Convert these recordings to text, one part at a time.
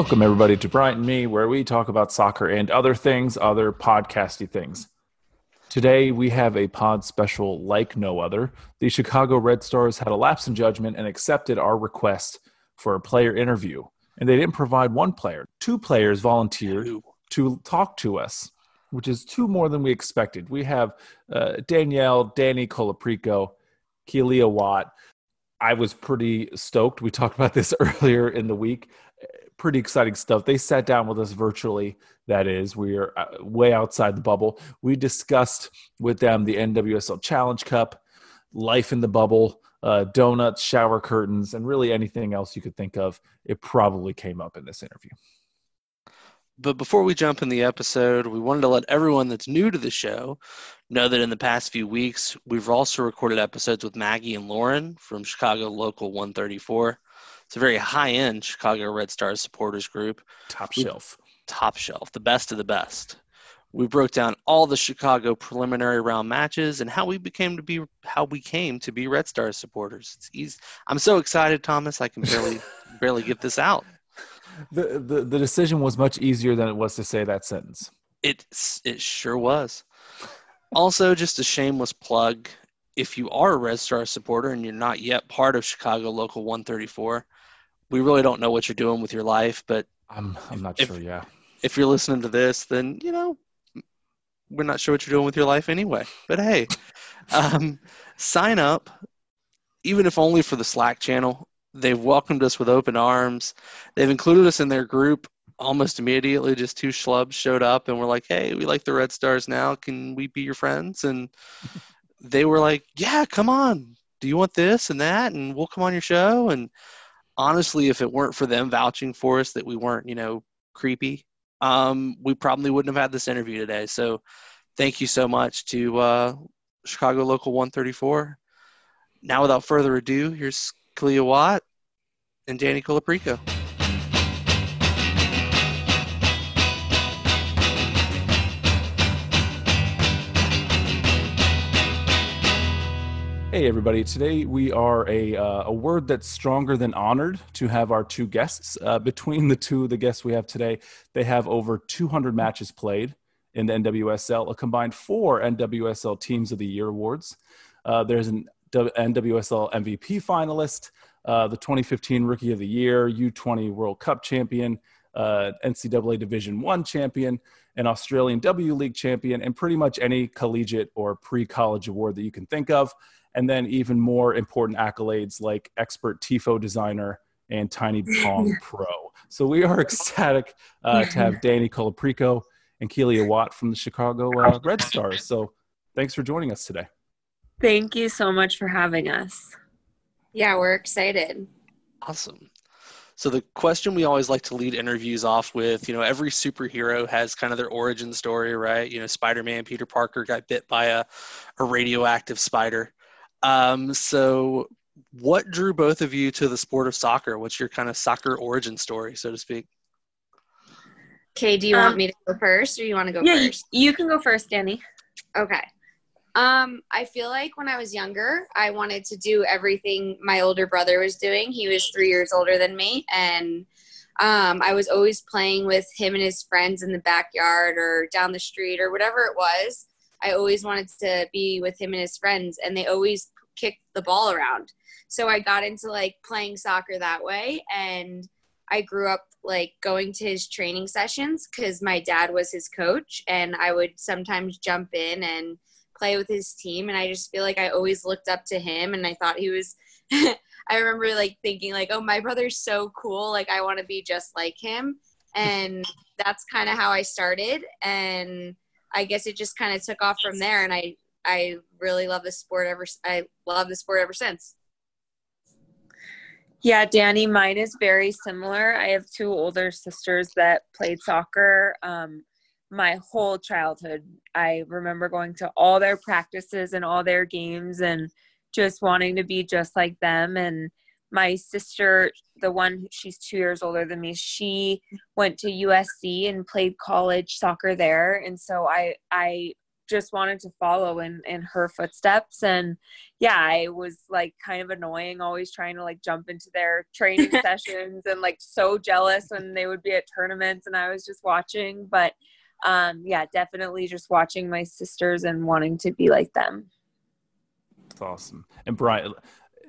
Welcome, everybody, to Bryant and Me, where we talk about soccer and other things, other podcasty things. Today, we have a pod special like no other. The Chicago Red Stars had a lapse in judgment and accepted our request for a player interview. And they didn't provide one player, two players volunteered to talk to us, which is two more than we expected. We have uh, Danielle, Danny Colaprico, Kealia Watt. I was pretty stoked. We talked about this earlier in the week pretty exciting stuff. They sat down with us virtually. That is, we are uh, way outside the bubble. We discussed with them the NWSL Challenge Cup, life in the bubble, uh, donuts, shower curtains, and really anything else you could think of. It probably came up in this interview. But before we jump in the episode, we wanted to let everyone that's new to the show know that in the past few weeks, we've also recorded episodes with Maggie and Lauren from Chicago Local 134. It's a very high end Chicago Red Stars supporters group. Top shelf. Top shelf, the best of the best. We broke down all the Chicago preliminary round matches and how we became to be how we came to be Red Stars supporters. It's easy. I'm so excited, Thomas. I can barely barely get this out. The, the the decision was much easier than it was to say that sentence. It it sure was. Also, just a shameless plug. If you are a Red Star supporter and you're not yet part of Chicago Local 134, we really don't know what you're doing with your life, but I'm I'm not if, sure. Yeah. If you're listening to this, then you know we're not sure what you're doing with your life anyway. But hey, um, sign up, even if only for the Slack channel. They've welcomed us with open arms. They've included us in their group almost immediately. Just two schlubs showed up and we're like, "Hey, we like the Red Stars now. Can we be your friends?" And they were like, "Yeah, come on. Do you want this and that? And we'll come on your show." And honestly, if it weren't for them vouching for us that we weren't, you know, creepy, um, we probably wouldn't have had this interview today. So thank you so much to uh, Chicago Local 134. Now, without further ado, here's Kealia Watt and Danny Colaprico. Hey, everybody. Today we are a, uh, a word that's stronger than honored to have our two guests. Uh, between the two the guests we have today, they have over 200 matches played in the NWSL, a combined four NWSL Teams of the Year awards. Uh, there's an NWSL MVP finalist, uh, the 2015 Rookie of the Year, U20 World Cup champion, uh, NCAA Division One champion, an Australian W League champion, and pretty much any collegiate or pre college award that you can think of and then even more important accolades like expert tifo designer and tiny pong pro. So we are ecstatic uh, to have danny colaprico and kealia watt from the chicago uh, red stars. So thanks for joining us today. Thank you so much for having us. Yeah we're excited. Awesome. So the question we always like to lead interviews off with, you know, every superhero has kind of their origin story, right? You know, Spider-Man, Peter Parker got bit by a, a radioactive spider. Um, so, what drew both of you to the sport of soccer? What's your kind of soccer origin story, so to speak? Okay, do you um, want me to go first or you want to go yeah, first? You can go first, Danny. Okay. Um, I feel like when I was younger, I wanted to do everything my older brother was doing. He was three years older than me, and um, I was always playing with him and his friends in the backyard or down the street or whatever it was. I always wanted to be with him and his friends, and they always kicked the ball around. So I got into like playing soccer that way, and I grew up like going to his training sessions because my dad was his coach, and I would sometimes jump in and play with his team. And I just feel like I always looked up to him, and I thought he was. I remember like thinking like, oh, my brother's so cool. Like I want to be just like him, and that's kind of how I started. And I guess it just kind of took off from there, and I I really love the sport ever. I love the sport ever since. Yeah, Danny, mine is very similar. I have two older sisters that played soccer um, my whole childhood. I remember going to all their practices and all their games and just wanting to be just like them. And my sister, the one she's two years older than me, she went to USC and played college soccer there, and so I I just wanted to follow in in her footsteps. And yeah i was like kind of annoying always trying to like jump into their training sessions and like so jealous when they would be at tournaments and i was just watching. But um yeah definitely just watching my sisters and wanting to be like them. That's awesome. And Brian,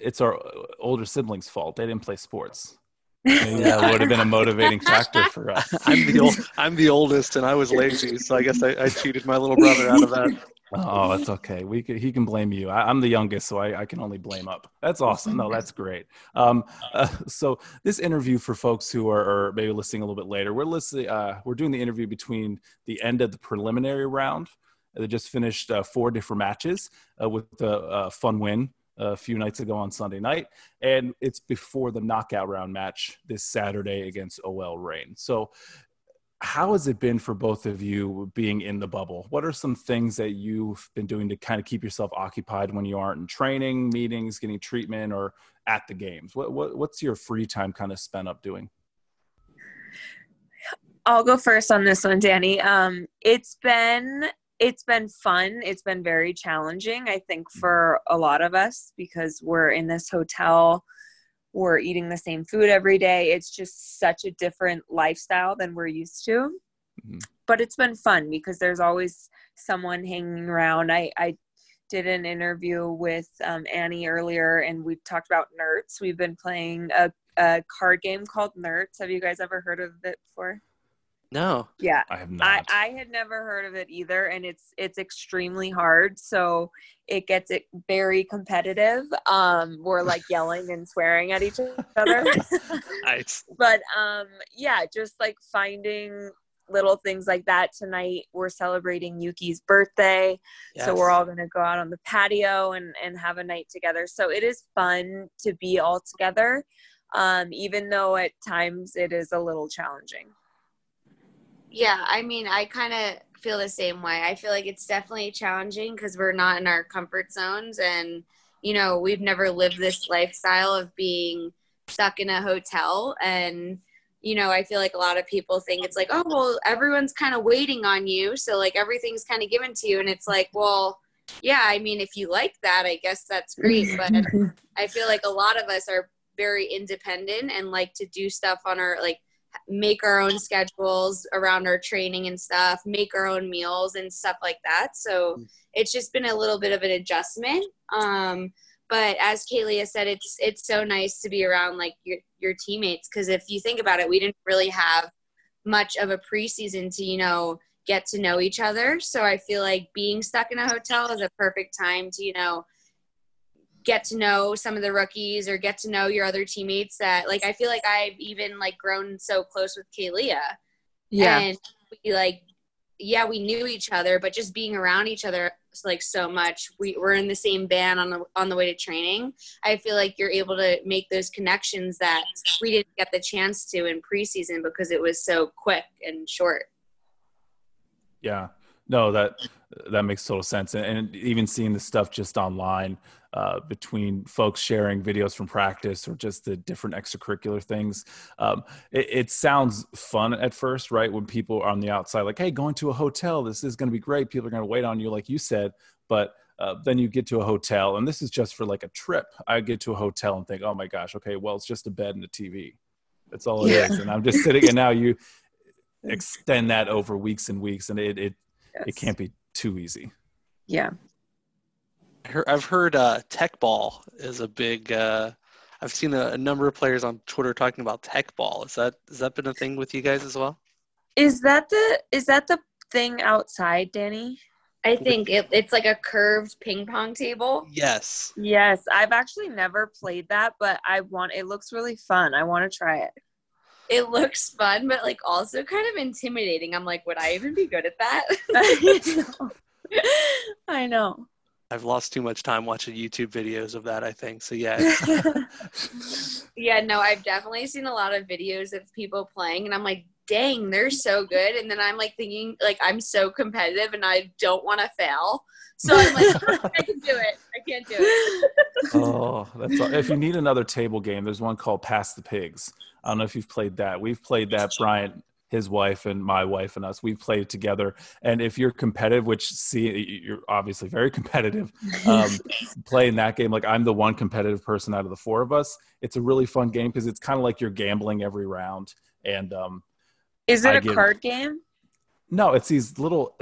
it's our older siblings' fault. They didn't play sports. Maybe Yeah. that would have been a motivating factor for us. I'm the old, I'm the oldest, and I was lazy, so I guess I, I cheated my little brother out of that. Oh, that's okay. We could, he can blame you. I, I'm the youngest, so I, I can only blame up. That's awesome. No, that's great. Um, uh, so this interview for folks who are, are maybe listening a little bit later, we're listening. Uh, we're doing the interview between the end of the preliminary round. They just finished uh, four different matches uh, with a uh, fun win a few nights ago on Sunday night, and it's before the knockout round match this Saturday against OL Reign. So how has it been for both of you being in the bubble? What are some things that you've been doing to kind of keep yourself occupied when you aren't in training, meetings, getting treatment, or at the games? What, what what's your free time kind of spent up doing? I'll go first on this one, Danny. Um, it's been it's been fun. It's been very challenging, I think, for a lot of us because we're in this hotel. We're eating the same food every day. It's just such a different lifestyle than we're used to. Mhm. But it's been fun because there's always someone hanging around. I, I did an interview with um, Annie earlier, and we talked about Nerds. We've been playing a, a card game called Nerds. Have you guys ever heard of it before? No, Yeah. I have not. I had never heard of it either and it's it's extremely hard so it gets it very competitive um we're like yelling and swearing at each other nice. but um yeah just like finding little things like that tonight we're celebrating yuki's birthday so we're all going to go out on the patio and and have a night together so it is fun to be all together um even though at times it is a little challenging Yeah, I mean, I kind of feel the same way. I feel like it's definitely challenging because we're not in our comfort zones and, you know, we've never lived this lifestyle of being stuck in a hotel. And, you know, I feel like a lot of people think it's like, oh, well, everyone's kind of waiting on you. So, like, everything's kind of given to you. And it's like, well, yeah, I mean, if you like that, I guess that's great. Mm-hmm. But I feel like a lot of us are very independent and like to do stuff on our like make our own schedules around our training and stuff, make our own meals and stuff like that. So it's just been a little bit of an adjustment. Um, but as Kaylee said, it's it's so nice to be around like your your teammates because if you think about it, we didn't really have much of a preseason to you know get to know each other. So I feel like being stuck in a hotel is a perfect time to you know get to know some of the rookies or get to know your other teammates that like I feel like I've even like grown so close with Kealia. Yeah. And we like yeah, we knew each other, but just being around each other like so much. We were in the same band on the on the way to training. I feel like you're able to make those connections that we didn't get the chance to in preseason because it was so quick and short. Yeah, no, that that makes total sense, and, and even seeing the stuff just online uh, between folks sharing videos from practice or just the different extracurricular things, um, it, it sounds fun at first, right? When people are on the outside, like, "Hey, going to a hotel, this is going to be great. People are going to wait on you," like you said, but. Uh, then you get to a hotel, and this is just for like a trip. I get to a hotel and think, "Oh my gosh, okay, well, it's just a bed and a TV. That's all it is." Yeah. And I'm just sitting, and now you extend that over weeks and weeks, and it it it can't be too easy. Yeah. I heard- I've heard uh, Teqball is a big. Uh, I've seen a, a number of players on Twitter talking about Teqball. Is that has that been a thing with you guys as well? Is that the is that the thing outside, Danny? I think it, it's like a curved ping pong table. Yes. Yes, I've actually never played that, but I want. It looks really fun. I want to try it. It looks fun, but like also kind of intimidating. I'm like, would I even be good at that? I know. I know. I've lost too much time watching YouTube videos of that. I think so. Yeah. yeah, no, I've definitely seen a lot of videos of people playing, and I'm like, dang, they're so good. And then I'm like thinking, like, I'm so competitive and I don't want to fail. So I'm like, I can do it. I can't do it. oh, that's all. if you need another table game, there's one called Pass the Pigs. I don't know if you've played that. We've played that, Brian. his wife and my wife and us we've played together and if you're competitive which see you're obviously very competitive um, playing that game like i'm the one competitive person out of the four of us it's a really fun game because it's kind of like you're gambling every round and um Is it I a get- card game? no it's these little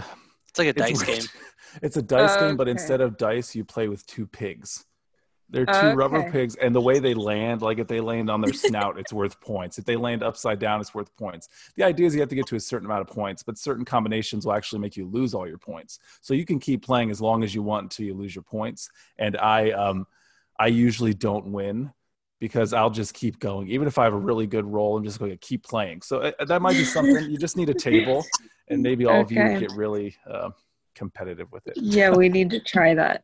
It's like a dice it's, game. it's a dice game but instead of dice you play with two pigs. They're two rubber pigs and the way they land like if they land on their snout it's worth points. If they land upside down it's worth points. The idea is you have to get to a certain amount of points but certain combinations will actually make you lose all your points. So you can keep playing as long as you want until you lose your points. And i um i usually don't win because i'll just keep going even if i have a really good role, i'm just going to keep playing so uh, that might be something you just need a table and maybe all of you get really uh, competitive with it Yeah, we need to try that.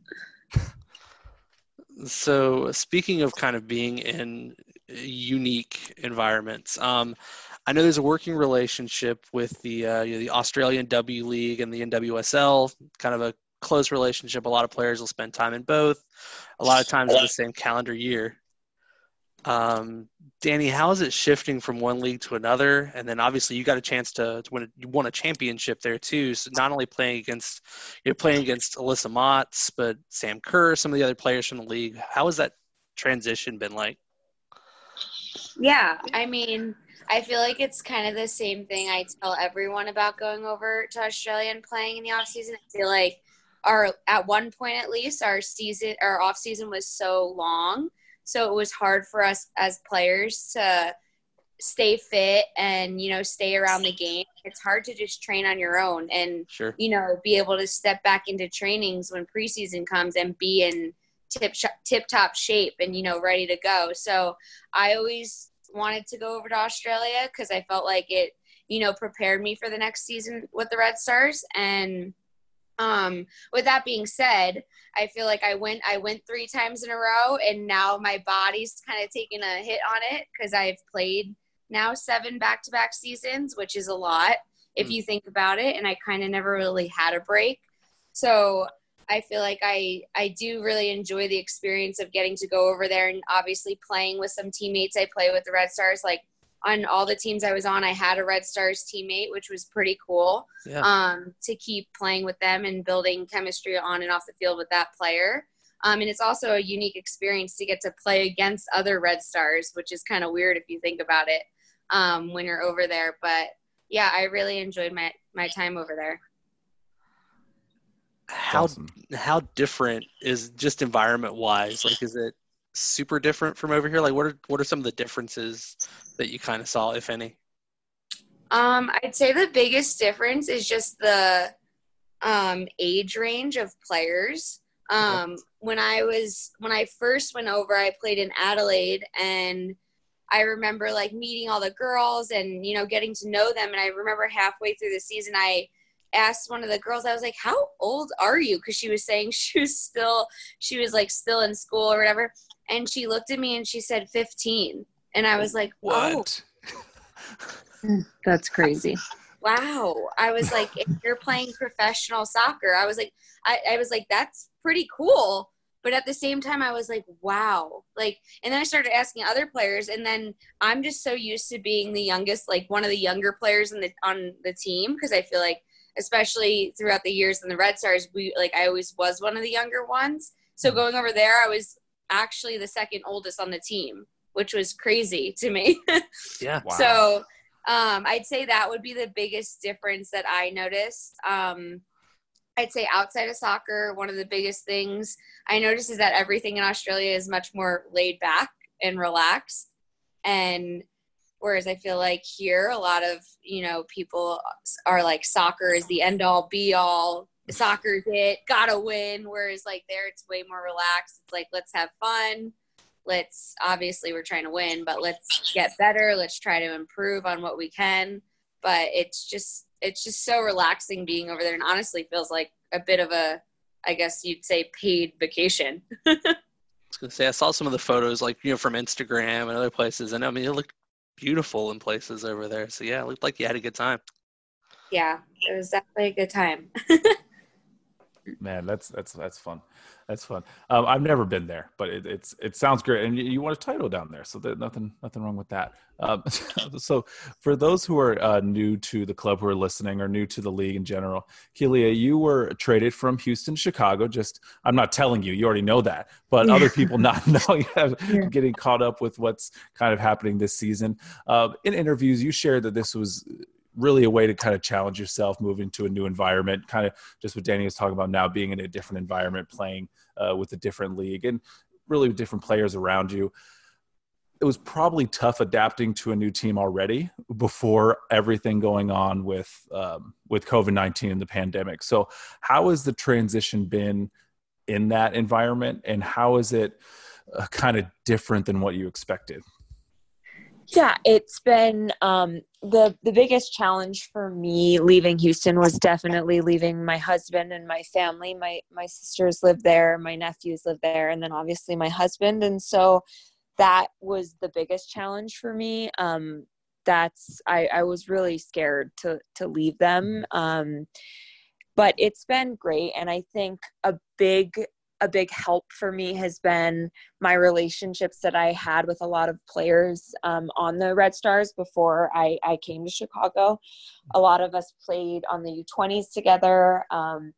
So, speaking of kind of being in unique environments, um, I know there's a working relationship with the uh, you know, the Australian W League and the NWSL. Kind of a close relationship. A lot of players will spend time in both. A lot of times in the same calendar year. Um, Danny, how is it shifting from one league to another? And then obviously you got a chance to, to win. A, you won a championship there too. So not only playing against you're playing against Alyssa Mautz, but Sam Kerr, some of the other players from the league. How has that transition been like? Yeah, I mean, I feel like it's kind of the same thing I tell everyone about going over to Australia and playing in the off season. I feel like our at one point at least our season our off season was so long, so it was hard for us as players to stay fit and you know stay around the game. It's hard to just train on your own and Sure. you know, be able to step back into trainings when preseason comes and be in tip tip top shape and you know ready to go. So I always wanted to go over to Australia because I felt like it, you know, prepared me for the next season with the Red Stars. And um, with that being said, I feel like I went I went three times in a row, and now my body's kind of taking a hit on it because I've played now seven back to back seasons, which is a lot if Mm. you think about it. And I kind of never really had a break, so I feel like I I do really enjoy the experience of getting to go over there and obviously playing with some teammates I play with the Red Stars. Like on all the teams I was on, I had a Red Stars teammate, which was pretty cool. Yeah. Um, to keep playing with them and building chemistry on and off the field with that player. Um, and it's also a unique experience to get to play against other Red Stars, which is kind of weird if you think about it um, when you're over there. But yeah, I really enjoyed my my time over there. How awesome. how different is just environment wise? Like, is it super different from over here? Like, what are what are some of the differences that you kind of saw, if any? Um, I'd say the biggest difference is just the um, age range of players. Um, when I was when I first went over, I played in Adelaide, and I remember like meeting all the girls and you know getting to know them. And I remember halfway through the season, I asked one of the girls, I was like, "How old are you?" Because she was saying she was still she was like still in school or whatever, and she looked at me and she said 15, and I was like, "Oh." That's crazy. wow. I was like if you're playing professional soccer i was like I, I was like that's pretty cool. But at the same time i was like wow. Like and then i started asking other players and then i'm just so used to being the youngest like one of the younger players in the on the team because i feel like especially throughout the years in the red stars we like i always was one of the younger ones. So mm. going over there i was actually the second oldest on the team which was crazy to me Yeah. Wow. so um, I'd say that would be the biggest difference that I noticed. Um, I'd say outside of soccer, one of the biggest things I noticed is that everything in Australia is much more laid back and relaxed. And whereas I feel like here, a lot of, you know, people are like soccer is the end all be all. Soccer's it, gotta win. Whereas like there, it's way more relaxed. It's like, let's have fun let's obviously we're trying to win but let's get better let's try to improve on what we can but it's just it's just so relaxing being over there and honestly feels like a bit of a i guess you'd say paid vacation I was gonna say I saw some of the photos, like you know, from Instagram and other places, and I mean, it looked beautiful in places over there. So yeah, it looked like you had a good time. yeah it was definitely a good time Man, that's that's that's fun. That's fun. Um, I've never been there, but it, it's it sounds great, and you, you want a title down there, so there's nothing nothing wrong with that. Um, so, for those who are uh, new to the club, who are listening, or new to the league in general, Kealia, you were traded from Houston, Chicago. Just I'm not telling you; you already know that, but other people not knowing, yeah. getting caught up with what's kind of happening this season. Uh, in interviews, you shared that this was really a way to kind of challenge yourself, moving to a new environment, kind of just what Danny was talking about now, being in a different environment, playing uh, with a different league, and really with different players around you. It was probably tough adapting to a new team already before everything going on with um, with COVID nineteen and the pandemic. So, how has the transition been in that environment, and how is it uh, kind of different than what you expected? Yeah, it's been um, the the biggest challenge for me leaving Houston was definitely leaving my husband and my family. My my sisters live there, my nephews live there, and then obviously my husband. And so that was the biggest challenge for me. Um, that's I, I was really scared to to leave them. Um, but it's been great, and I think a big a big help for me has been my relationships that I had with a lot of players um, on the Red Stars before I, I came to Chicago. A lot of us played on the U20s together. Um,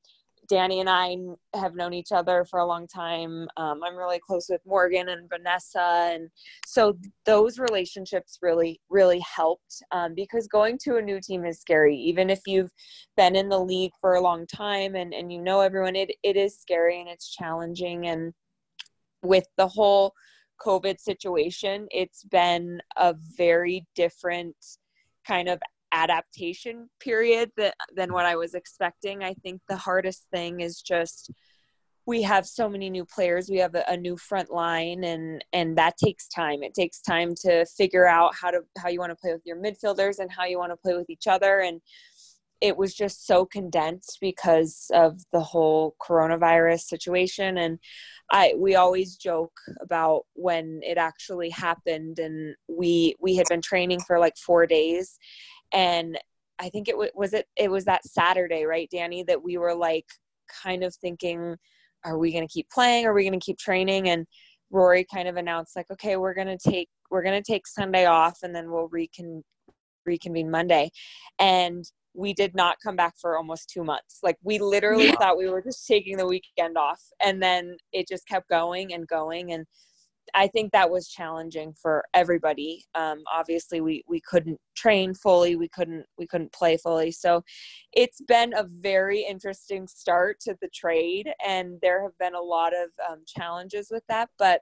Danny and I have known each other for a long time. Um, I'm really close with Morgan and Vanessa, and so those relationships really, really helped um, because going to a new team is scary. Even if you've been in the league for a long time and and you know everyone, it it is scary and it's challenging. And with the whole COVID situation, it's been a very different kind of adaptation period that, than what I was expecting. I think the hardest thing is just we have so many new players. We have a, a, new front line, and and that takes time. It takes time to figure out how to how you want to play with your midfielders and how you want to play with each other. And it was just so condensed because of the whole coronavirus situation. And I we always joke about when it actually happened, and we we had been training for like four days, and i think it w- was it it was that saturday right danny that we were like kind of thinking are we going to keep playing? Are we going to keep training? And rory kind of announced like okay we're going to take we're going to take sunday off and then we'll recon reconvene monday. And we did not come back for almost two months. Like we literally yeah. thought we were just taking the weekend off and then it just kept going and going and I think that was challenging for everybody. Um, obviously, we we couldn't train fully, we couldn't we couldn't play fully. So, it's been a very interesting start to the trade, and there have been a lot of um, challenges with that. But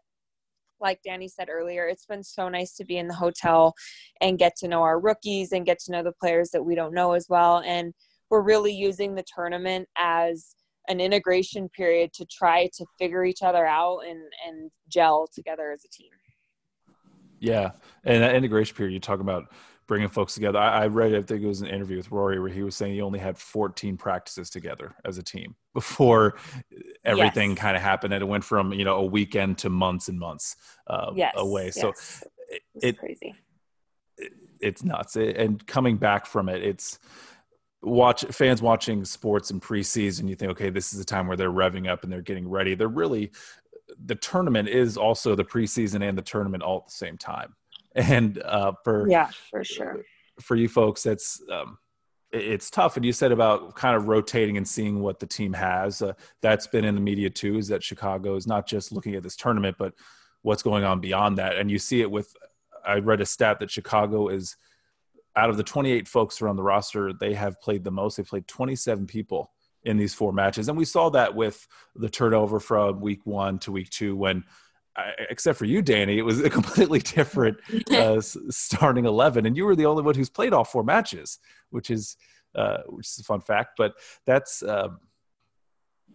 like Danny said earlier, it's been so nice to be in the hotel and get to know our rookies and get to know the players that we don't know as well. And we're really using the tournament as an integration period to try to figure each other out and and gel together as a team yeah and that integration period you talk about bringing folks together I, I, read i think it was an interview with rory where he was saying he only had 14 practices together as a team before everything yes. kind of happened and it went from you know a weekend to months and months uh, yes. away so yes. it, it's crazy it, it's nuts and coming back from it it's watch fans watching sports in preseason you think okay this is a time where they're revving up and they're getting ready. They're really the tournament is also the preseason and the tournament all at the same time. And uh for yeah for sure. for you folks it's um it's tough. And you said about kind of rotating and seeing what the team has uh, that's been in the media too is that chicago is not just looking at this tournament but what's going on beyond that. And you see it with i read a stat that chicago is out of the 28 folks around the roster, they have played the most. They played 27 people in these four matches. And we saw that with the turnover from week one to week two when, except for you, Danny, it was a completely different uh, starting 11. And you were the only one who's played all four matches, which is, uh, which is a fun fact. But that's, uh,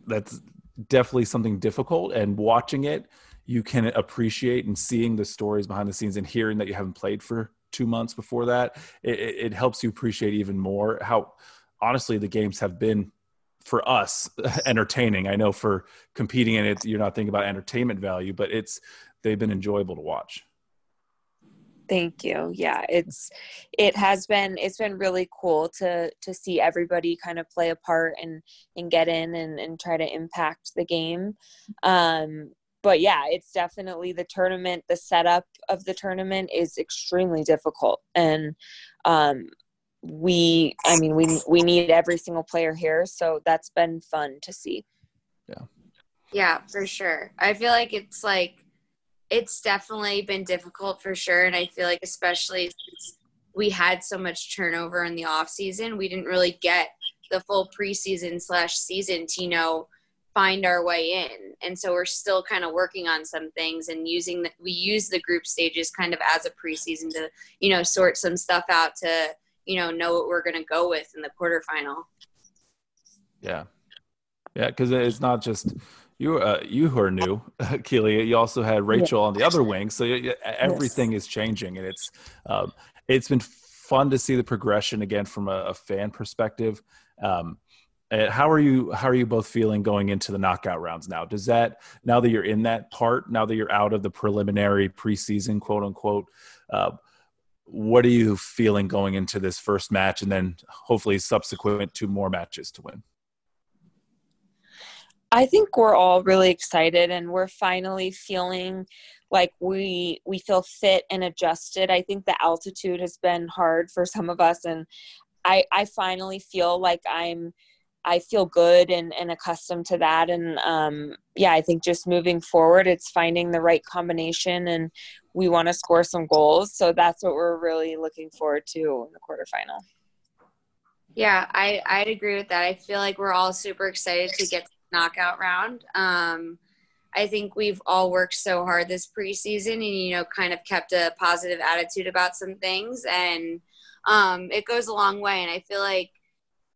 that's definitely something difficult. And watching it, you can appreciate and seeing the stories behind the scenes and hearing that you haven't played for two months before that, it, it helps you appreciate even more how honestly the games have been for us entertaining. I know for competing in it, you're not thinking about entertainment value, but it's they've been enjoyable to watch. Thank you. Yeah, it's it has been it's been really cool to to see everybody kind of play a part and and get in and and try to impact the game. Um but yeah, it's definitely the tournament, the setup of the tournament is extremely difficult and um we I mean we we need every single player here, so that's been fun to see. Yeah. Yeah, for sure. I feel like it's like it's definitely been difficult for sure and i feel like especially since we had so much turnover in the off season we didn't really get the full preseason slash season to you know find our way in and so we're still kind of working on some things and using the, we use the group stages kind of as a preseason to you know sort some stuff out to you know know what we're going to go with in the quarterfinal yeah yeah because it's not just you uh, you who are new, Keely. You also had Rachel yeah. on the other wing, so everything yes. is changing, and it's um, it's been fun to see the progression again from a, a fan perspective. Um, how are you? How are you both feeling going into the knockout rounds now? Does that now that you're in that part, now that you're out of the preliminary preseason, quote unquote? Uh, what are you feeling going into this first match, and then hopefully subsequent to more matches to win? I think we're all really excited and we're finally feeling like we we feel fit and adjusted. I think the altitude has been hard for some of us and I I finally feel like I'm I feel good and, and accustomed to that. And um, yeah, I think just moving forward, it's finding the right combination and we want to score some goals. So that's what we're really looking forward to in the quarterfinal. Yeah, I, I'd agree with that. I feel like we're all super excited to get to the knockout round. Um, I think we've all worked so hard this preseason and, you know, kind of kept a positive attitude about some things. And um, it goes a long way. And I feel like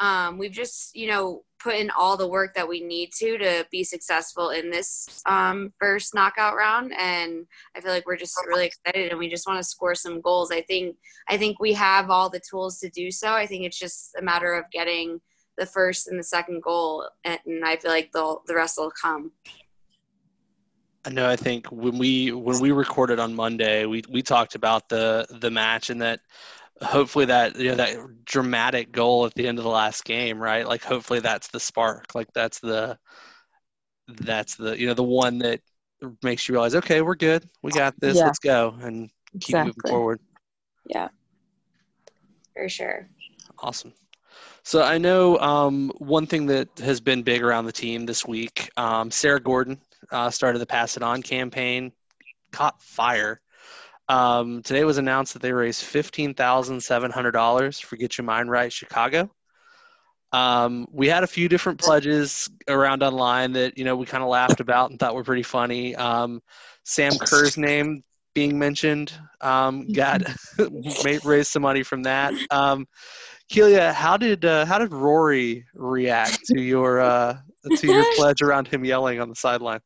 um, we've just, you know, put in all the work that we need to to be successful in this um, first knockout round. And I feel like we're just really excited and we just want to score some goals. I think, I think we have all the tools to do so. I think it's just a matter of getting – the first and the second goal, and I feel like the the rest will come. I know. I think when we when we recorded on Monday, we we talked about the the match and that hopefully that you know that dramatic goal at the end of the last game, right? Like hopefully that's the spark. Like that's the that's the you know the one that makes you realize, okay, we're good, we got this, yeah. let's go, and keep exactly. moving forward. Yeah, for sure. Awesome. So I know um, one thing that has been big around the team this week. Um, Sarah Gordon uh, started the Pass It On campaign, caught fire. Um, today was announced that they raised fifteen thousand seven hundred dollars for Get Your Mind Right Chicago. Um, we had a few different pledges around online that you know we kind of laughed about and thought were pretty funny. Um, Sam Kerr's name being mentioned um, got raised some money from that. Um, Kealia, how did uh, how did Rory react to your uh, to your pledge around him yelling on the sideline?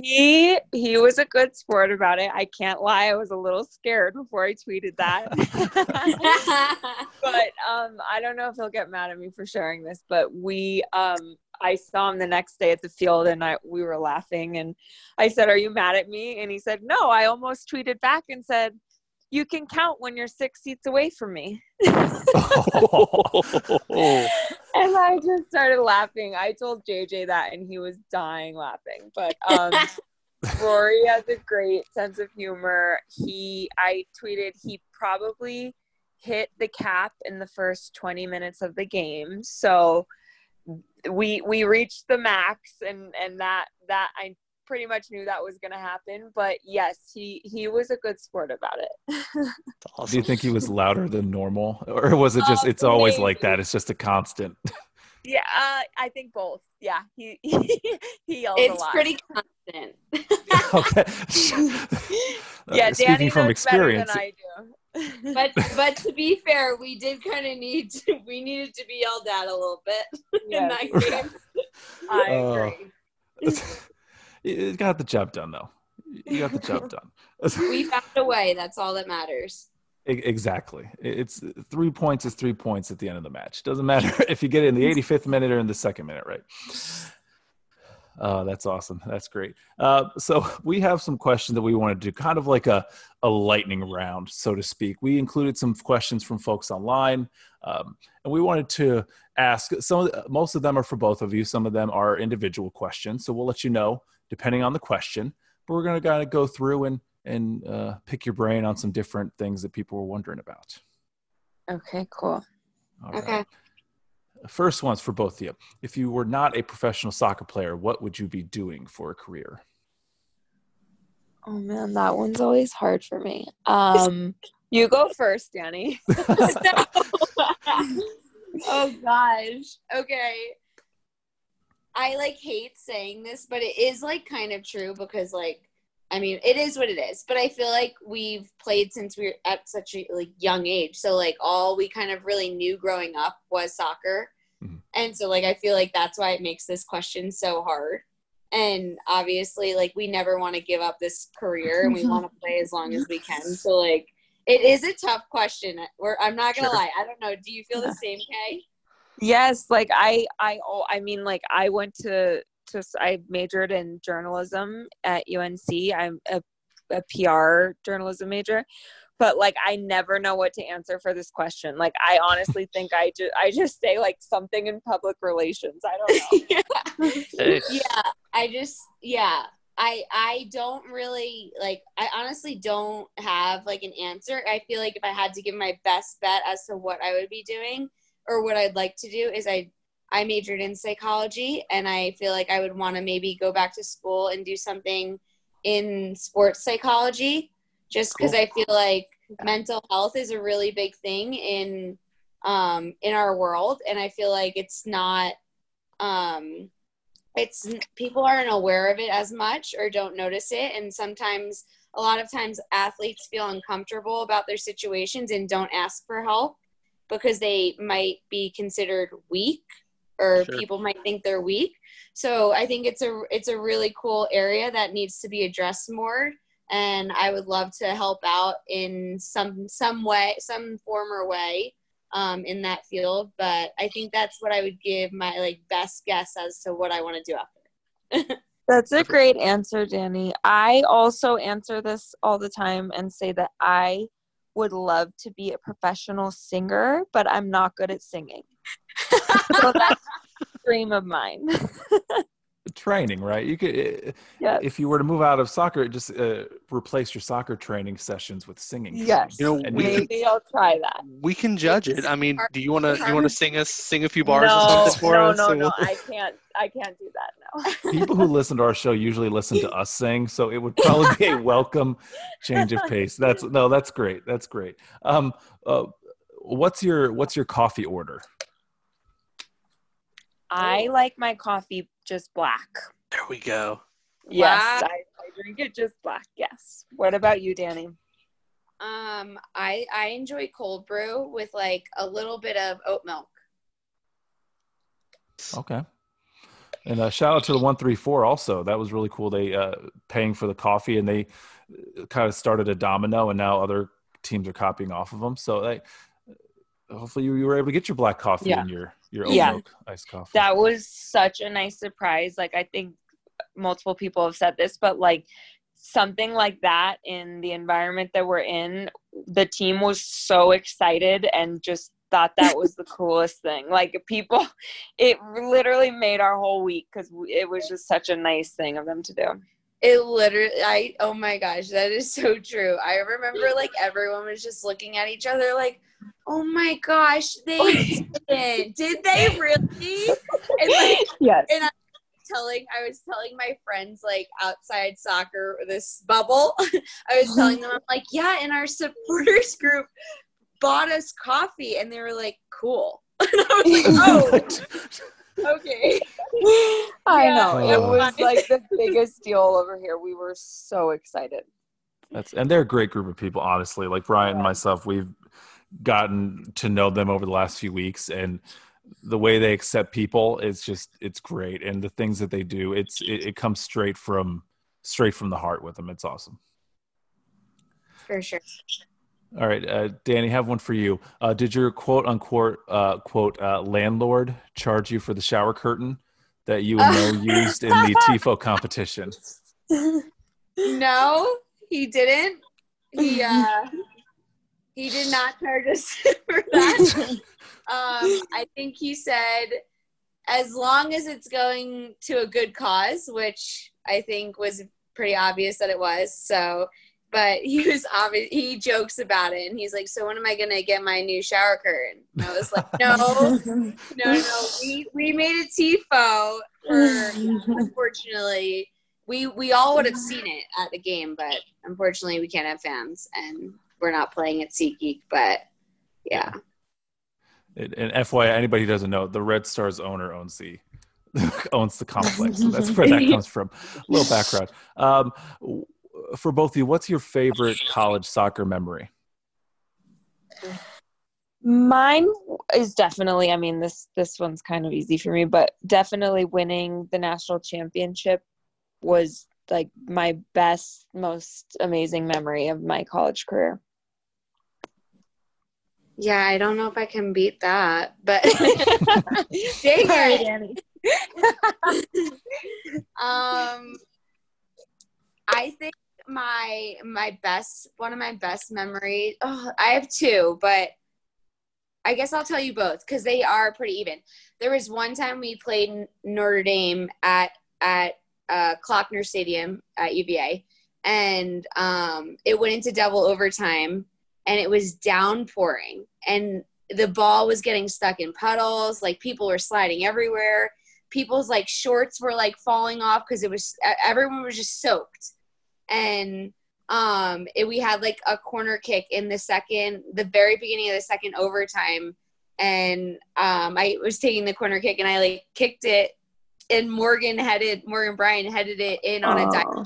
He he was a good sport about it. I can't lie, I was a little scared before I tweeted that. but um, I don't know if he'll get mad at me for sharing this. But we um, I saw him the next day at the field and I we were laughing and I said, Are you mad at me? And he said, No, I almost tweeted back and said, you can count when you're six seats away from me. oh. and I just started laughing. I told JJ that and he was dying laughing. But um, Rory has a great sense of humor. He, I tweeted, he probably hit the cap in the first 20 minutes of the game. So we we reached the max and and that that I pretty much knew that was going to happen. But yes, he he was a good sport about it. awesome. Do you think he was louder than normal, or was it just? Um, it's always maybe. like that. It's just a constant. Yeah, uh, I think both. Yeah, he he, he yells it's a lot. pretty constant. okay. yeah, uh, speaking Danny from experience. I do. but but to be fair, we did kind of need to, we needed to be yelled at a little bit yes. in that game. I uh, you got the job done though. You got the job done. we found a way. That's all that matters. Exactly. It's three points is three points at the end of the match. Doesn't matter if you get it in the 85th minute or in the second minute, right? Oh, that's awesome. That's great. Uh, so we have some questions that we want to do, kind of like a, a lightning round, so to speak. We included some questions from folks online, um, and we wanted to ask. Some, of the, most of them are for both of you. Some of them are individual questions. So we'll let you know depending on the question. But we're going to kind of go through and and uh, pick your brain on some different things that people were wondering about. Okay, cool. All Okay. right. First one's for both of you. If you were not a professional soccer player, what would you be doing for a career? Oh man, that one's always hard for me. Um, you go first, Danny. oh gosh. Okay. I like hate saying this, but it is like kind of true because like I mean, it is what it is. But I feel like we've played since we were at such a like young age. So like all we kind of really knew growing up was soccer. Mhm. And so like I feel like that's why it makes this question so hard. And obviously like we never want to give up this career and we want to play as long as we can. So like it is a tough question. Where I'm not gonna Sure. lie. I don't know. Do you feel the same, Kay? Yes, like I, I, oh, I mean, like I went to, to, I majored in journalism at UNC. I'm a, a PR journalism major, but like I never know what to answer for this question. Like I honestly think I just, I just say like something in public relations. I don't know. Hey, yeah i just yeah i i don't really like i honestly don't have like an answer i feel like if i had to give my best bet as to what i would be doing or what i'd like to do is i i majored in psychology and i feel like i would want to maybe go back to school and do something in sports psychology just because Cool. i feel like mental health is a really big thing in um in our world and i feel like it's not um it's people aren't aware of it as much or don't notice it and sometimes a lot of times athletes feel uncomfortable about their situations and don't ask for help because they might be considered weak or Sure. people might think they're weak so i think it's a it's a really cool area that needs to be addressed more and i would love to help out in some some way some form or way um, in that field. But I think that's what I would give my like best guess as to what I want to do after. That's a great answer, Danny. I also answer this all the time and say that I would love to be a professional singer, but I'm not good at singing. so that's a dream of mine. Training, right? You could, uh, Yes. if you were to move out of soccer, just uh, replace your soccer training sessions with singing. yes. You know, And we can, Maybe I'll try that. we can judge it. I mean, do you want to you want to sing us sing a few bars no, or something for no, us? no, And no. we'll- I can't. I can't do that now. People who listen to our show usually listen to us sing, so it would probably be a welcome change of pace. That's no, that's great. That's great. Um, uh, what's your what's your coffee order? I like my coffee just black. There we go. Yes, Wow. I, I drink it just black. Yes. What about you, Danny? Um, I I enjoy cold brew with like a little bit of oat milk. Okay. And uh, shout out to the one three four also. That was really cool. They uh, paying for the coffee, and they kind of started a domino, and now other teams are copying off of them. So they, hopefully, you, you were able to get your black coffee Yeah. and your your oat Yeah. milk iced coffee. That was such a nice surprise. Like I think multiple people have said this, but like something like that in the environment that we're in, the team was so excited and just thought that was the coolest thing. Like people, it literally made our whole week because it was just such a nice thing of them to do. It literally, I oh my gosh, that is so true. I remember like everyone was just looking at each other like, oh my gosh, they did. Did they really? And like Yes. telling I was telling my friends like outside soccer this bubble. I was telling them I'm like, yeah, and our supporters group bought us coffee and they were like, cool. And I was like, oh, okay. I Yeah. know. It was like the biggest deal over here. We were so excited. That's and they're a great group of people, honestly. Like Brian and myself, we've gotten to know them over the last few weeks, and the way they accept people is just it's great. And the things that they do, it's it, it comes straight from straight from the heart with them. It's awesome. For sure. All right, uh, Danny, have one for you. Uh, did your quote unquote uh, quote uh, landlord charge you for the shower curtain that you and Mo used in the TIFO competition? No, he didn't. He uh he did not charge us for that. Um, I think he said as long as it's going to a good cause, which I think was pretty obvious that it was. So, but he was obvious. He jokes about it, and he's like, "So when am I gonna get my new shower curtain?" And I was like, "No, no, no. We we made a tifo. For, unfortunately, we we all would have seen it at the game, but unfortunately, we can't have fans, and we're not playing at SeatGeek. But yeah, And and FYI, anybody who doesn't know, the Red Stars owner owns the owns the complex. So that's where that comes from. A little background. Um, for both of you, what's your favorite college soccer memory? Mine is definitely. I mean, this this one's kind of easy for me, but definitely winning the national championship was like my best, most amazing memory of my college career. Yeah. I don't know if I can beat that, but Dang it. Danny. um i think my my best one of my best memories oh i have two but i guess i'll tell you both because they are pretty even there was one time we played notre dame at at uh, Klockner stadium at uva and um it went into double overtime and it was downpouring. And the ball was getting stuck in puddles like people were sliding everywhere. People's like shorts were like falling off because it was everyone was just soaked. And um it, we had like a corner kick in the second the very beginning of the second overtime. And um i was taking the corner kick and i like kicked it. And morgan headed Morgan Brian headed it in on a Aw.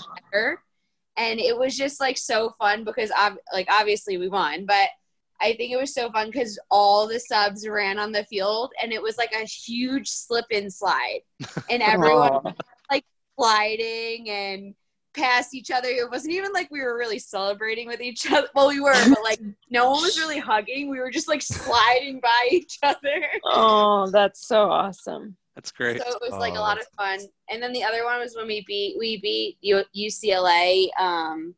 Diving header and it was just like so fun because ob- like obviously we won but I think it was so fun because all the subs ran on the field and it was like a huge slip and slide. And everyone like sliding and past each other. It wasn't even like we were really celebrating with each other. Well, we were, but like no one was really hugging. We were just like sliding by each other. Oh, that's so awesome. That's great. So it was like Oh, a lot of fun. And then the other one was when we beat we beat UCLA um,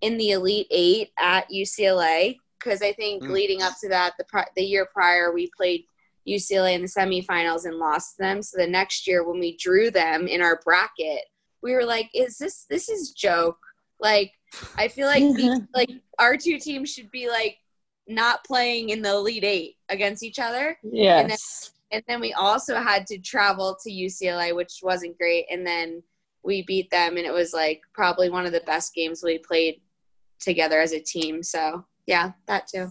in the Elite Eight at UCLA because I think Mm. leading up to that, the the year prior we played UCLA in the semifinals and lost them. So the next year when we drew them in our bracket, we were like, "Is this this is joke?" Like I feel like these, like our two teams should be like not playing in the Elite Eight against each other Yes. And then we also had to travel to UCLA, which wasn't great. And then we beat them, and it was like probably one of the best games we played together as a team. So yeah, that too.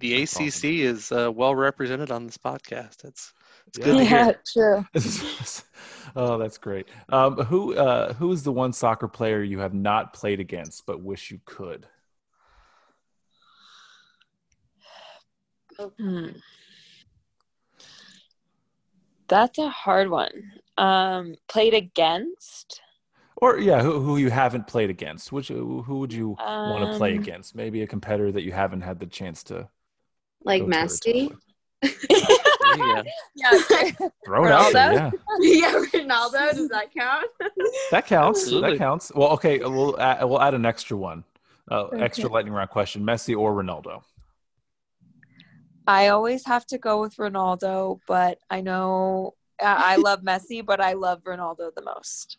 The That's ACC is uh, well represented on this podcast. It's it's good yeah, hear. true. oh, that's great. Um, who uh, who is the one soccer player you have not played against but wish you could? Hmm. That's a hard one. Um, played against. Or yeah, who, who you haven't played against? Which who who would you want to play Um, against? Maybe a competitor that you haven't had the chance to Like go Messi. Yeah. Yeah. Throw it out there. Ronaldo? Yeah, yeah, Ronaldo. Does that count? that counts. Absolutely. That counts. Well, okay, we'll add, we'll add an extra one, uh, Okay. extra lightning round question: Messi or Ronaldo? I always have to go with Ronaldo, but I know I I love Messi, but I love Ronaldo the most.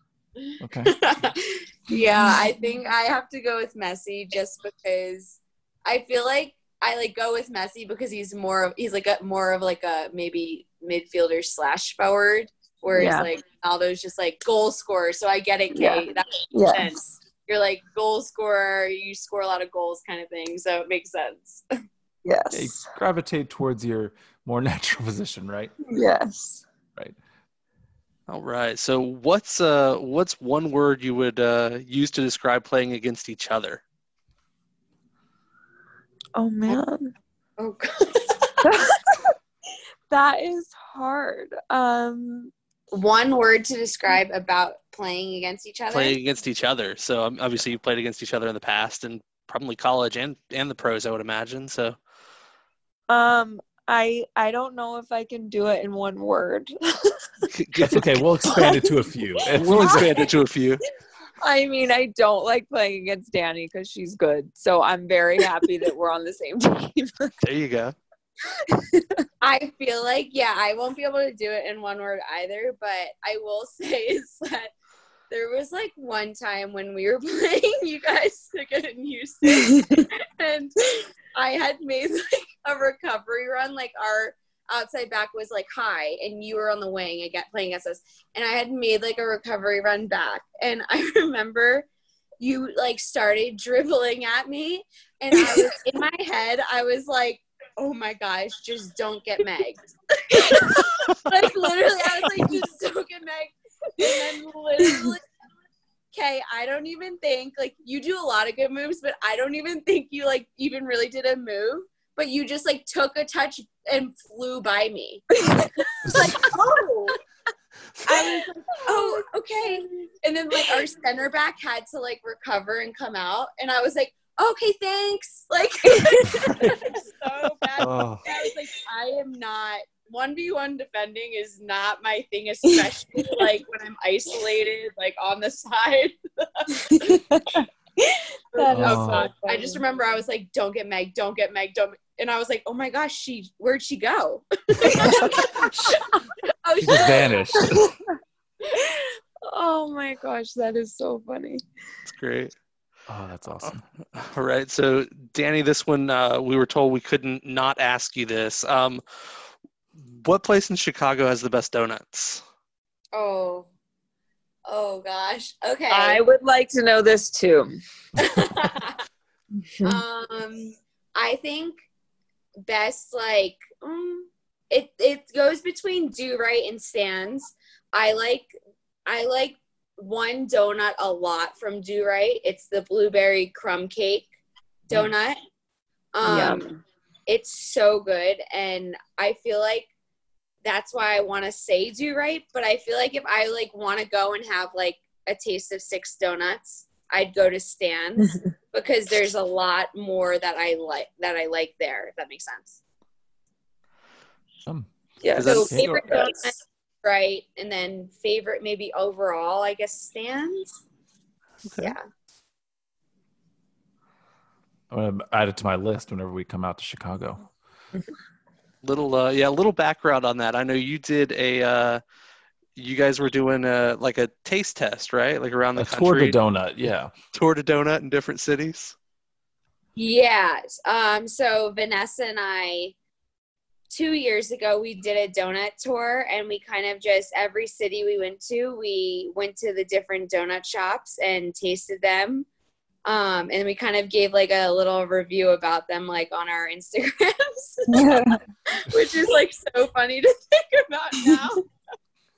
Okay. yeah, I think I have to go with Messi just because I feel like I like go with Messi because he's more of he's like a more of like a maybe midfielder slash forward, whereas Yeah. like Ronaldo's just like goal scorer. So I get it, Kate. That makes sense. You're like goal scorer, you score a lot of goals kind of thing. So it makes sense. Yeah, you Yes. gravitate towards your more natural position, right? Yes. Right. All right. So what's uh what's one word you would uh, use to describe playing against each other? Oh man. Oh God. that is hard. Um One word to describe about playing against each other. Playing against each other. So um, obviously you played against each other in the past and probably college and and the pros, I would imagine. So um I I don't know if I can do it in one word. That's okay. We'll expand it to a few. we'll expand it to a few. I mean, I don't like playing against Danny because she's good. So I'm very happy that we're on the same team. There you go. I feel like, yeah, I won't be able to do it in one word either, but I will say is that there was like one time when we were playing you guys took it in Houston and I had made like a recovery run, like our outside back was like high and you were on the wing again playing against us. And I had made like a recovery run back. And I remember you like started dribbling at me and I was in my head, I was like, oh my gosh, just don't get Meg. like literally, I was like, just don't get Meg. And then literally, okay, I don't even think like you do a lot of good moves, but I don't even think you like even really did a move. But you just like took a touch and flew by me. Like, oh. I was like, oh, oh okay. And then like our center back had to like recover and come out. And I was like, okay, thanks. Like so bad. Oh. I was like, I am not one v one defending is not my thing, especially like when I'm isolated, like on the side. That is Oh, so God. I just remember I was like, "Don't get Meg, don't get Meg, don't." And I was like, "Oh my gosh, she where'd she go?" She just vanished. oh my gosh, that is so funny. It's great. Oh, that's awesome. All right. So, Danny, this one uh, we were told we couldn't not ask you this. Um, what place in Chicago has the best donuts? oh, oh gosh. Okay. I would like to know this too. um, I think best like um, it it goes between Do-Rite and Stan's. I like I like one donut a lot from Do-Rite. It's the blueberry crumb cake donut. Um, Yum. it's so good, and I feel like that's why I want to say Do-Rite. But I feel like if I like want to go and have like a taste of six donuts, I'd go to Stan's because there's a lot more that I like that I like there. If that makes sense. Um, Yes. So favorite Yes. donut, right, and then favorite maybe overall, I guess Stan's. Okay. Yeah. I'm gonna add it to my list whenever we come out to Chicago. Little, uh, yeah, little background on that. I know you did a. Uh, you guys were doing a like a taste test, right? Like around the A tour country, de donut, yeah. tour to donut in different cities. Yeah. Um, so Vanessa and I, two years ago, we did a donut tour and we kind of just, every city we went to, we went to the different donut shops and tasted them. Um, and we kind of gave like a little review about them, like on our Instagrams, which is like so funny to think about now.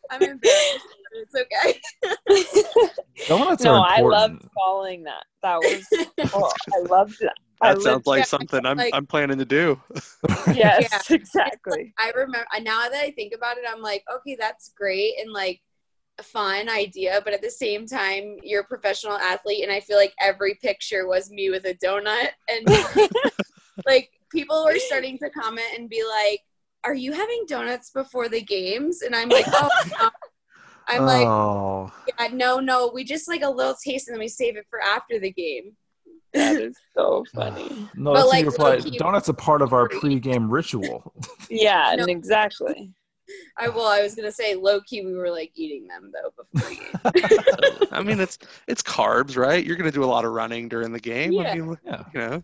I'm embarrassed, but it's okay. Donuts no, are I loved following that. That was oh, I loved that. I That sounds like yeah, something I'm like- I'm planning to do. Yes, exactly. I remember now that I think about it, I'm like, okay, that's great and like a fun idea, but at the same time, you're a professional athlete, and I feel like every picture was me with a donut, and like people were starting to comment and be like, "Are you having donuts before the games?" And I'm like, "Oh." no." I'm like, oh, yeah, no, no, we just like a little taste and then we save it for after the game. That is so funny. no, But, that's like, like, reply. Donuts are part of our pregame ritual. Yeah, No. exactly. I well, I was gonna say low key, we were like eating them though before the. I mean, it's it's carbs, right? You're gonna do a lot of running during the game. I mean, Yeah. you know.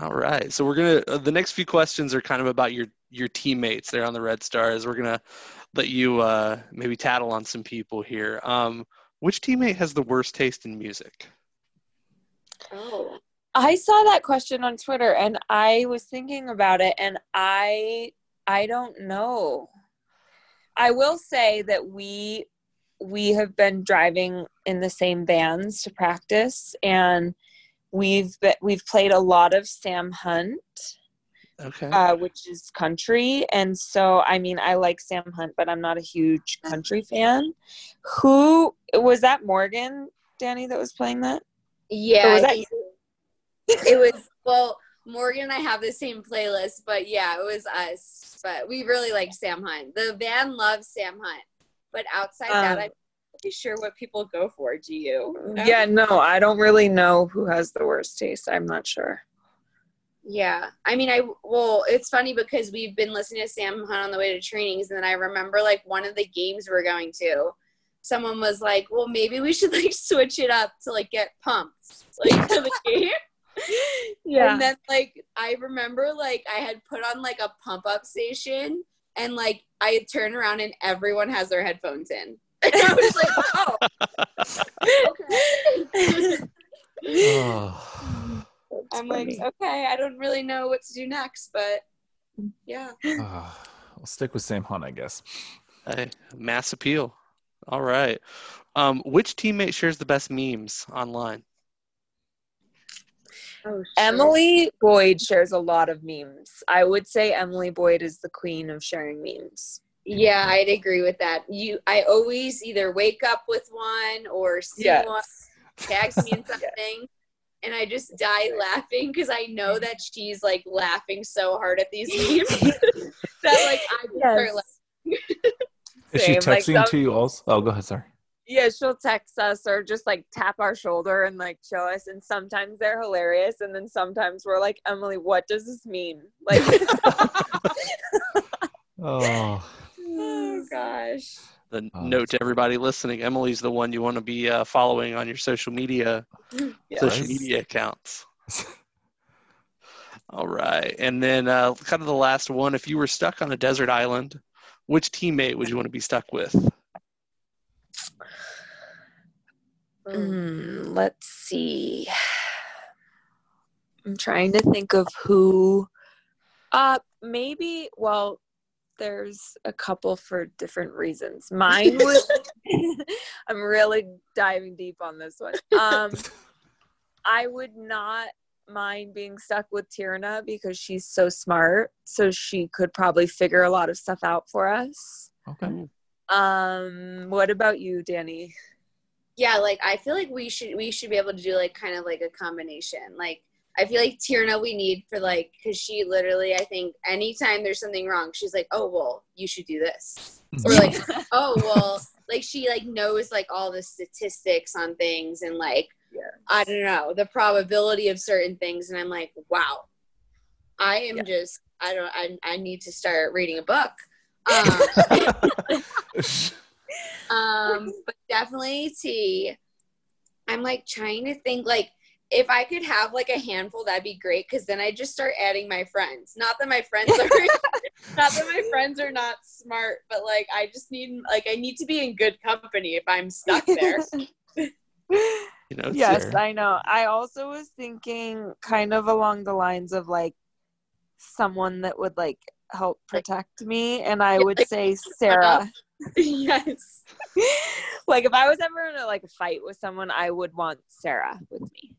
All right, so we're gonna. Uh, the next few questions are kind of about your your teammates there on the Red Stars. We're gonna let you uh, maybe tattle on some people here. Um, which teammate has the worst taste in music? oh, I saw that question on Twitter and I was thinking about it and I I don't know. I will say that we we have been driving in the same vans to practice and we've been, we've played a lot of Sam Hunt Okay. uh, which is country. And so, I mean, I like Sam Hunt, but I'm not a huge country fan. Who was that? Morgan, Danny, that was playing that? yeah, Or was that he- it was well. Morgan and I have the same playlist, but yeah, it was us. But we really like Sam Hunt. The band loves Sam Hunt, but outside that, Um, I'm not really sure what people go for. Do you? No? Yeah, no, I don't really know who has the worst taste. I'm not sure. Yeah. I mean, I, well, it's funny because we've been listening to Sam Hunt on the way to trainings. And then I remember like one of the games we're going to, someone was like, well, maybe we should like switch it up to like get pumped like to the game. And then like I remember like I had put on like a pump up station and like I had turned around and everyone has their headphones in. And I was like, oh, okay. Oh. I'm like, okay, I don't really know what to do next, but yeah. Ah, I'll stick with Sam Hunt, I guess. Hey, mass appeal. All right. Um, which teammate shares the best memes online? Oh, Emily Boyd shares a lot of memes. I would say Emily Boyd is the queen of sharing memes. Yeah, I'd agree with that. You, I always either wake up with one or see Yes. one, tags me in something, and I just die laughing because I know mm-hmm. that she's like laughing so hard at these memes that like I just start laughing. Is she Same, like texting some- to you also? Oh, go ahead. Sorry. Yeah, she'll text us or just like tap our shoulder and like show us. And sometimes they're hilarious. And then sometimes we're like, Emily, what does this mean? Like, Oh, Oh gosh. The Oh, note to everybody listening: Emily's the one you want to be uh, following on your social media yes. social media accounts. All right, and then uh, kind of the last one: if you were stuck on a desert island, which teammate would you want to be stuck with? Mm, let's see. I'm trying to think of who. Uh, maybe. Well, there's a couple for different reasons. Mine would. I'm really diving deep on this one. Um, I would not mind being stuck with Tierna because she's so smart, so she could probably figure a lot of stuff out for us. okay. Um, what about you, Danny? Yeah, like I feel like we should we should be able to do like kind of like a combination. Like I feel like Tierna we need for like because she literally I think anytime there's something wrong, she's like, oh well, you should do this, or like, oh well, like she like knows like all the statistics on things and like Yeah. I don't know the probability of certain things, and I'm like, wow, I am Yeah. just I don't I I need to start reading a book. Um, um, but definitely T. I'm like trying to think like if I could have like a handful, that'd be great because then I just start adding my friends. Not that my friends are not that my friends are not smart, but like I just need like I need to be in good company if I'm stuck there. You know, yes, fair. I know. I also was thinking kind of along the lines of like someone that would like help protect me, and I would say uh, Sarah. yes. like if I was ever in a like a fight with someone, I would want Sarah with me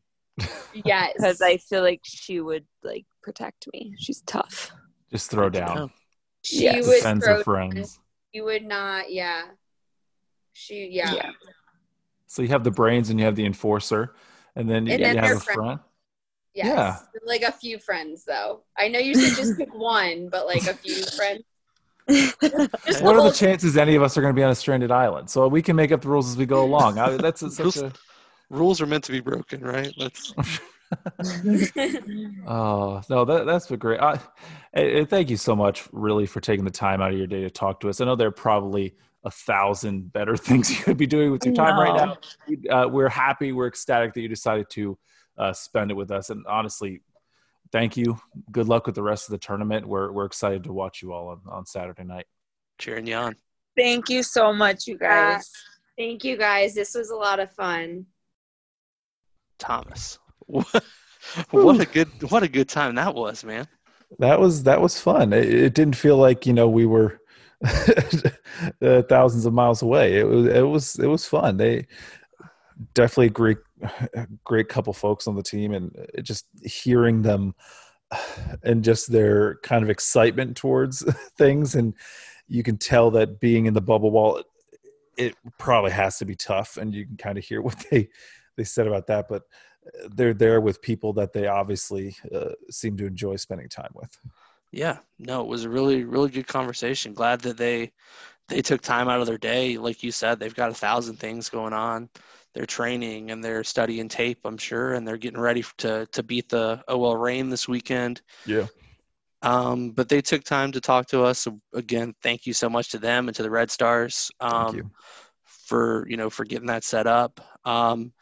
Yes. because I feel like she would like protect me. She's tough. Just throw down. she Yeah. would Defends throw her friends. you would not, yeah. She yeah. Yeah. So you have the brains and you have the enforcer, and then you, And you have a friend. friend. Yes. Yeah. Like a few friends though. I know you said just pick one, but like a few friends. Just What are the chances any of us are going to be on a stranded island? So we can make up the rules as we go along. I, that's a, such a rules are meant to be broken, right? That's Oh no, that that's been great. I, I- I thank you so much, really, for taking the time out of your day to talk to us. I know there are probably a thousand better things you could be doing with your time right now. Uh, we're happy, we're ecstatic that you decided to uh, spend it with us, and honestly, thank you. Good luck with the rest of the tournament. We're we're excited to watch you all on, on Saturday night. cheering you on. Thank you so much, you guys. Thank you guys. This was a lot of fun. Thomas. What a good what a good time that was, man. That was that was fun. It, it didn't feel like you know we were uh, thousands of miles away. It was it was it was fun. They definitely a great great couple folks on the team, and just hearing them and just their kind of excitement towards things, and you can tell that being in the bubble wall, it probably has to be tough, and you can kind of hear what they they said about that, but they're there with people that they obviously uh, seem to enjoy spending time with. Yeah, no, it was a really, really good conversation. Glad that they they took time out of their day. Like you said, they've got a thousand things going on. They're training and they're studying tape, I'm sure, and they're getting ready to to beat the OL Reign this weekend. Yeah. Um, but they took time to talk to us. So again, thank you so much to them and to the Red Stars um, for you know for getting that set up. Um,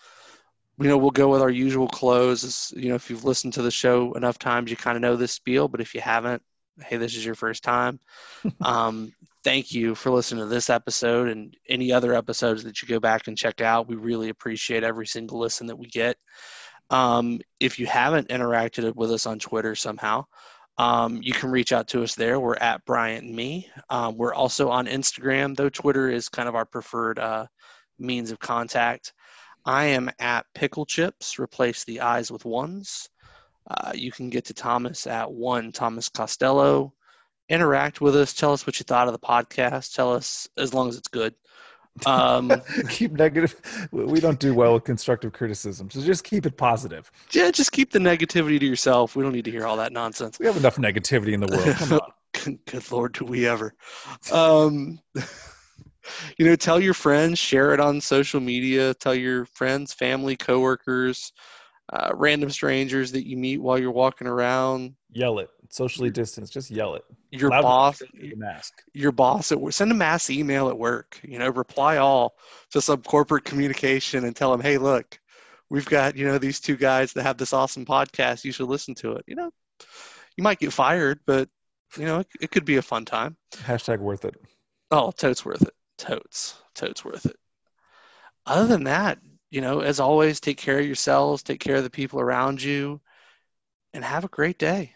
you know, we'll go with our usual close. You know, if you've listened to the show enough times, you kind of know this spiel. But if you haven't, hey, this is your first time. um, thank you for listening to this episode and any other episodes that you go back and check out. We really appreciate every single listen that we get. Um, if you haven't interacted with us on Twitter somehow, um, you can reach out to us there. We're at Bryant and me. Um, we're also on Instagram, though Twitter is kind of our preferred uh, means of contact. I am at Pickle Chips. Replace the eyes with ones. Uh, you can get to Thomas at one Thomas Costello. Interact with us. Tell us what you thought of the podcast. Tell us as long as it's good. Um, keep negative. We don't do well with constructive criticism, so just keep it positive. Yeah, just keep the negativity to yourself. We don't need to hear all that nonsense. We have enough negativity in the world. Come on. good lord, do we ever? Um, you know, tell your friends, share it on social media, tell your friends, family, coworkers, uh, random strangers that you meet while you're walking around. Yell it. Socially distance. Just yell it. Your Loud boss. Mask. Your boss at work. Send a mass email at work. You know, reply all to some corporate communication and tell them, hey, look, we've got you know these two guys that have this awesome podcast. You should listen to it. You know, you might get fired, but you know it, it could be a fun time. Hashtag worth it. Oh, totes worth it totes, totes worth it. Other than that, you know, as always, take care of yourselves, take care of the people around you, and have a great day.